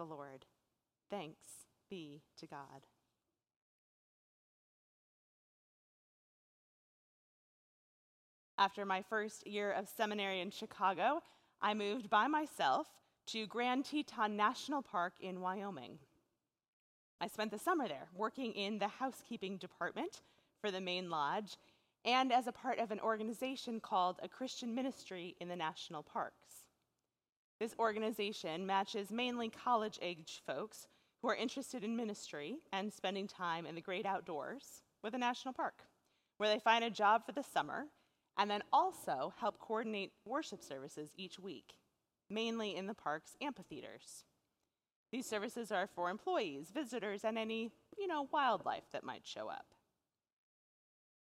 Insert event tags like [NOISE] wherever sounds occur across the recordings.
the Lord. Thanks be to God. After my first year of seminary in Chicago, I moved by myself to Grand Teton National Park in Wyoming. I spent the summer there working in the housekeeping department for the main lodge and as a part of an organization called a Christian Ministry in the National Parks. This organization matches mainly college age folks who are interested in ministry and spending time in the great outdoors with a national park, where they find a job for the summer and then also help coordinate worship services each week, mainly in the park's amphitheaters. These services are for employees, visitors, and any, you know, wildlife that might show up.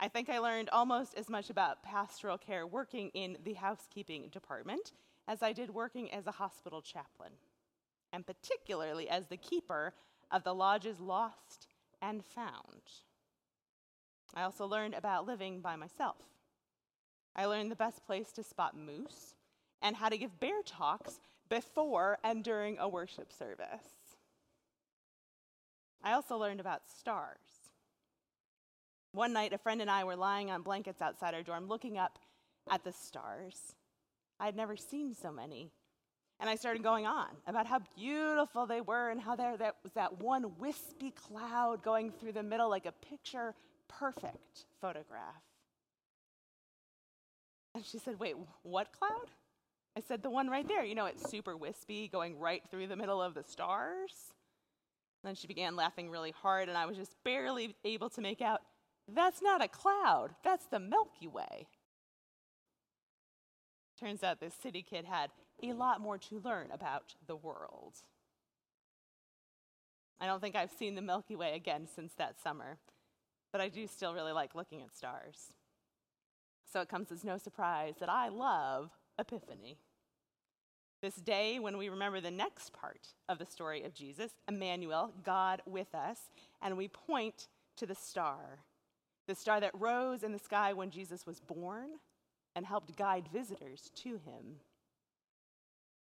I think I learned almost as much about pastoral care working in the housekeeping department as I did working as a hospital chaplain, and particularly as the keeper of the lodge's lost and found. I also learned about living by myself I learned the best place to spot moose and how to give bear talks before and during a worship service. I also learned about stars. One night, a friend and I were lying on blankets outside our dorm looking up at the stars. I had never seen so many. And I started going on about how beautiful they were and how there was that one wispy cloud going through the middle like a picture perfect photograph. And she said, Wait, what cloud? I said, The one right there. You know, it's super wispy, going right through the middle of the stars. And then she began laughing really hard, and I was just barely able to make out that's not a cloud, that's the Milky Way. Turns out this city kid had a lot more to learn about the world. I don't think I've seen the Milky Way again since that summer, but I do still really like looking at stars. So it comes as no surprise that I love Epiphany. This day, when we remember the next part of the story of Jesus, Emmanuel, God with us, and we point to the star, the star that rose in the sky when Jesus was born and helped guide visitors to him.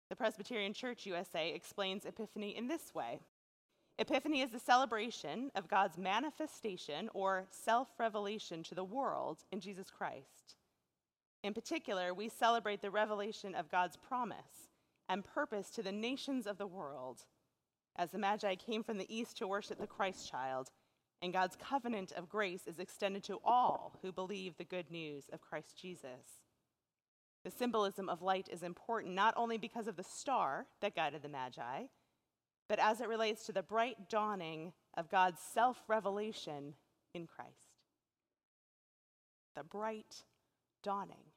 The Presbyterian Church USA explains Epiphany in this way Epiphany is the celebration of God's manifestation or self revelation to the world in Jesus Christ. In particular, we celebrate the revelation of God's promise and purpose to the nations of the world as the Magi came from the east to worship the Christ child, and God's covenant of grace is extended to all who believe the good news of Christ Jesus. The symbolism of light is important not only because of the star that guided the Magi but as it relates to the bright dawning of God's self revelation in Christ. The bright dawning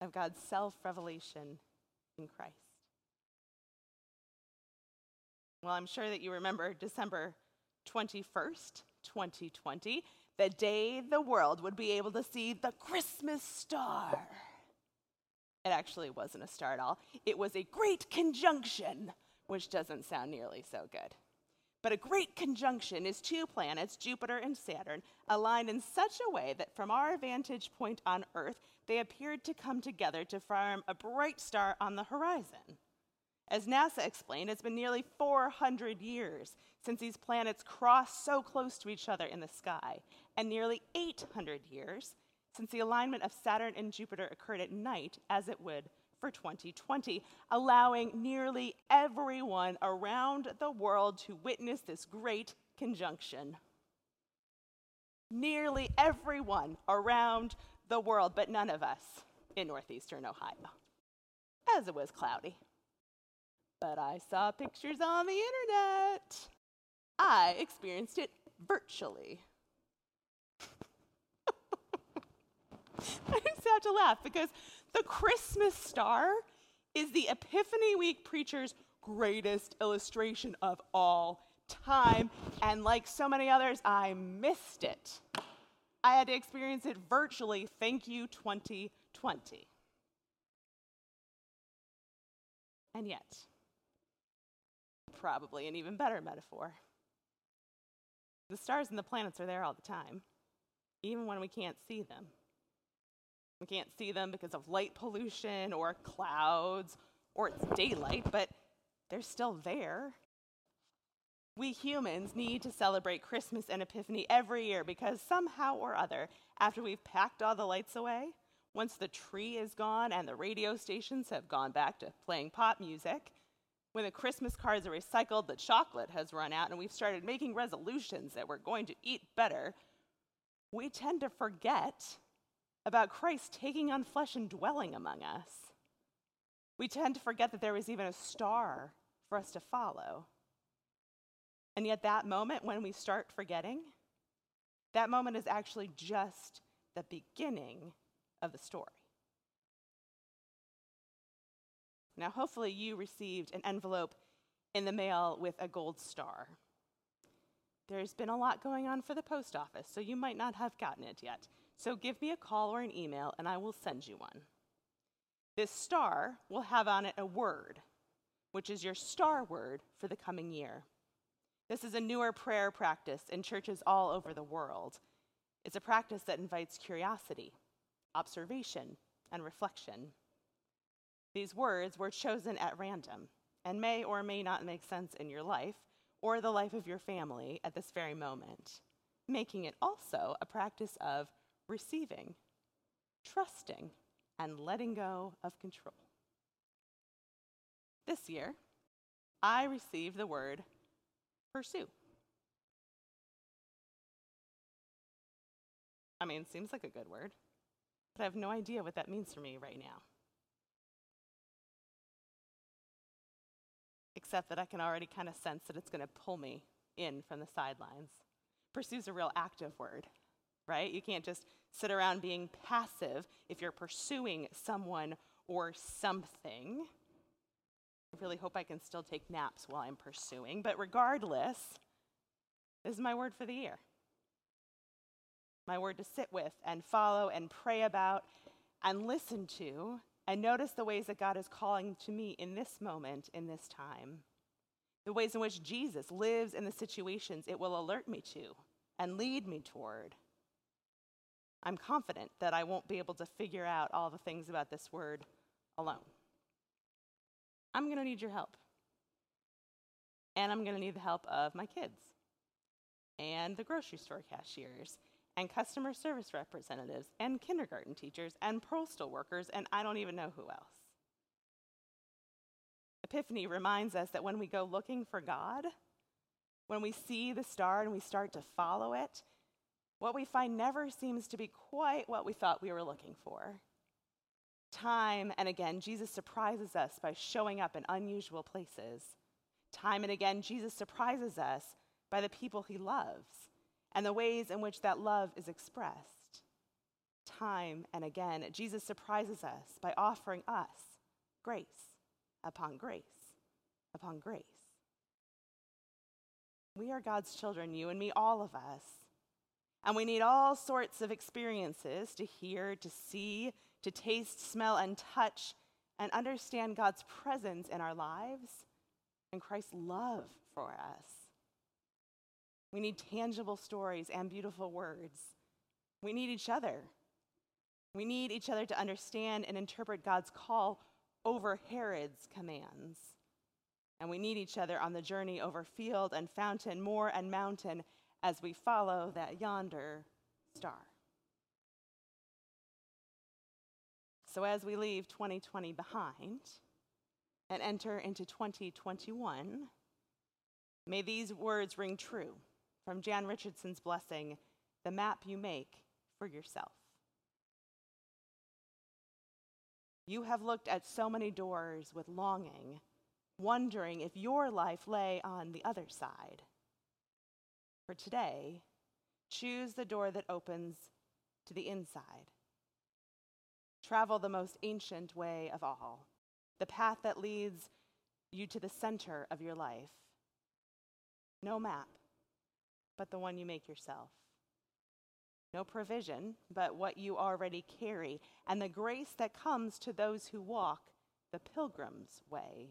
of God's self revelation in Christ. Well, I'm sure that you remember December 21st, 2020, the day the world would be able to see the Christmas star. It actually wasn't a star at all, it was a great conjunction which doesn't sound nearly so good. But a great conjunction is two planets, Jupiter and Saturn, aligned in such a way that from our vantage point on Earth, they appeared to come together to form a bright star on the horizon. As NASA explained, it's been nearly 400 years since these planets crossed so close to each other in the sky, and nearly 800 years since the alignment of Saturn and Jupiter occurred at night, as it would for 2020, allowing nearly everyone around the world to witness this great conjunction. Nearly everyone around the world, but none of us in northeastern Ohio, as it was cloudy. But I saw pictures on the internet. I experienced it virtually. [LAUGHS] I just have to laugh because the Christmas star is the Epiphany Week preacher's greatest illustration of all time. And like so many others, I missed it. I had to experience it virtually. Thank you, 2020. And yet, probably an even better metaphor. The stars and the planets are there all the time, even when we can't see them. We can't see them because of light pollution or clouds or it's daylight, but they're still there. We humans need to celebrate Christmas and Epiphany every year because somehow or other, after we've packed all the lights away, once the tree is gone and the radio stations have gone back to playing pop music, when the Christmas cards are recycled, the chocolate has run out, and we've started making resolutions that we're going to eat better, we tend to forget about Christ taking on flesh and dwelling among us. We tend to forget that there was even a star for us to follow. And yet, that moment when we start forgetting, that moment is actually just the beginning of the story. Now, hopefully, you received an envelope in the mail with a gold star. There's been a lot going on for the post office, so you might not have gotten it yet. So give me a call or an email, and I will send you one. This star will have on it a word, which is your star word for the coming year. This is a newer prayer practice in churches all over the world. It's a practice that invites curiosity, observation, and reflection. These words were chosen at random and may or may not make sense in your life or the life of your family at this very moment, making it also a practice of receiving, trusting, and letting go of control. This year, I received the word pursue. I mean, seems like a good word, but I have no idea what that means for me right now. Except that I can already kind of sense that it's going to pull me in from the sidelines. Pursue is a real active word, right? You can't just sit around being passive if you're pursuing someone or something. I really hope I can still take naps while I'm pursuing, but regardless, this is my word for the year. My word to sit with and follow and pray about and listen to and notice the ways that God is calling to me in this moment, in this time. The ways in which Jesus lives in the situations it will alert me to and lead me toward. I'm confident that I won't be able to figure out all the things about this word alone. I'm going to need your help. And I'm going to need the help of my kids, and the grocery store cashiers, and customer service representatives, and kindergarten teachers, and postal workers, and I don't even know who else. Epiphany reminds us that when we go looking for God, when we see the star and we start to follow it, what we find never seems to be quite what we thought we were looking for. Time and again, Jesus surprises us by showing up in unusual places. Time and again, Jesus surprises us by the people he loves and the ways in which that love is expressed. Time and again, Jesus surprises us by offering us grace upon grace upon grace. We are God's children, you and me, all of us. And we need all sorts of experiences to hear, to see, to taste, smell, and touch, and understand God's presence in our lives and Christ's love for us. We need tangible stories and beautiful words. We need each other. We need each other to understand and interpret God's call over Herod's commands. And we need each other on the journey over field and fountain, moor and mountain, as we follow that yonder star. So, as we leave 2020 behind and enter into 2021, may these words ring true from Jan Richardson's blessing the map you make for yourself. You have looked at so many doors with longing, wondering if your life lay on the other side. For today, choose the door that opens to the inside. Travel the most ancient way of all, the path that leads you to the center of your life. No map, but the one you make yourself. No provision, but what you already carry, and the grace that comes to those who walk the pilgrim's way.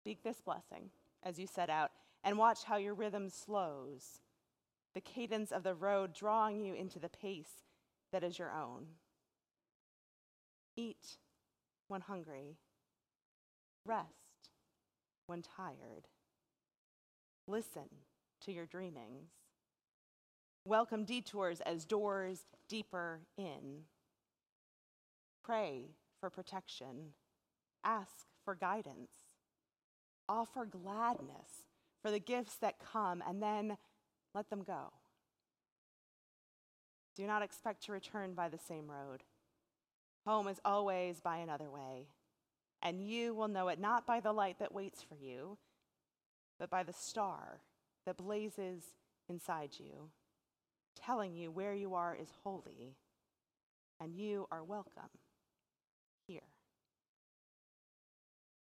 Speak this blessing as you set out and watch how your rhythm slows, the cadence of the road drawing you into the pace that is your own. Eat when hungry, Rest when tired. Listen to your dreamings. Welcome detours as doors deeper in. Pray for protection. Ask for guidance. Offer gladness for the gifts that come and then let them go. Do not expect to return by the same road. Home is always by another way, and you will know it not by the light that waits for you, but by the star that blazes inside you, telling you where you are is holy and you are welcome.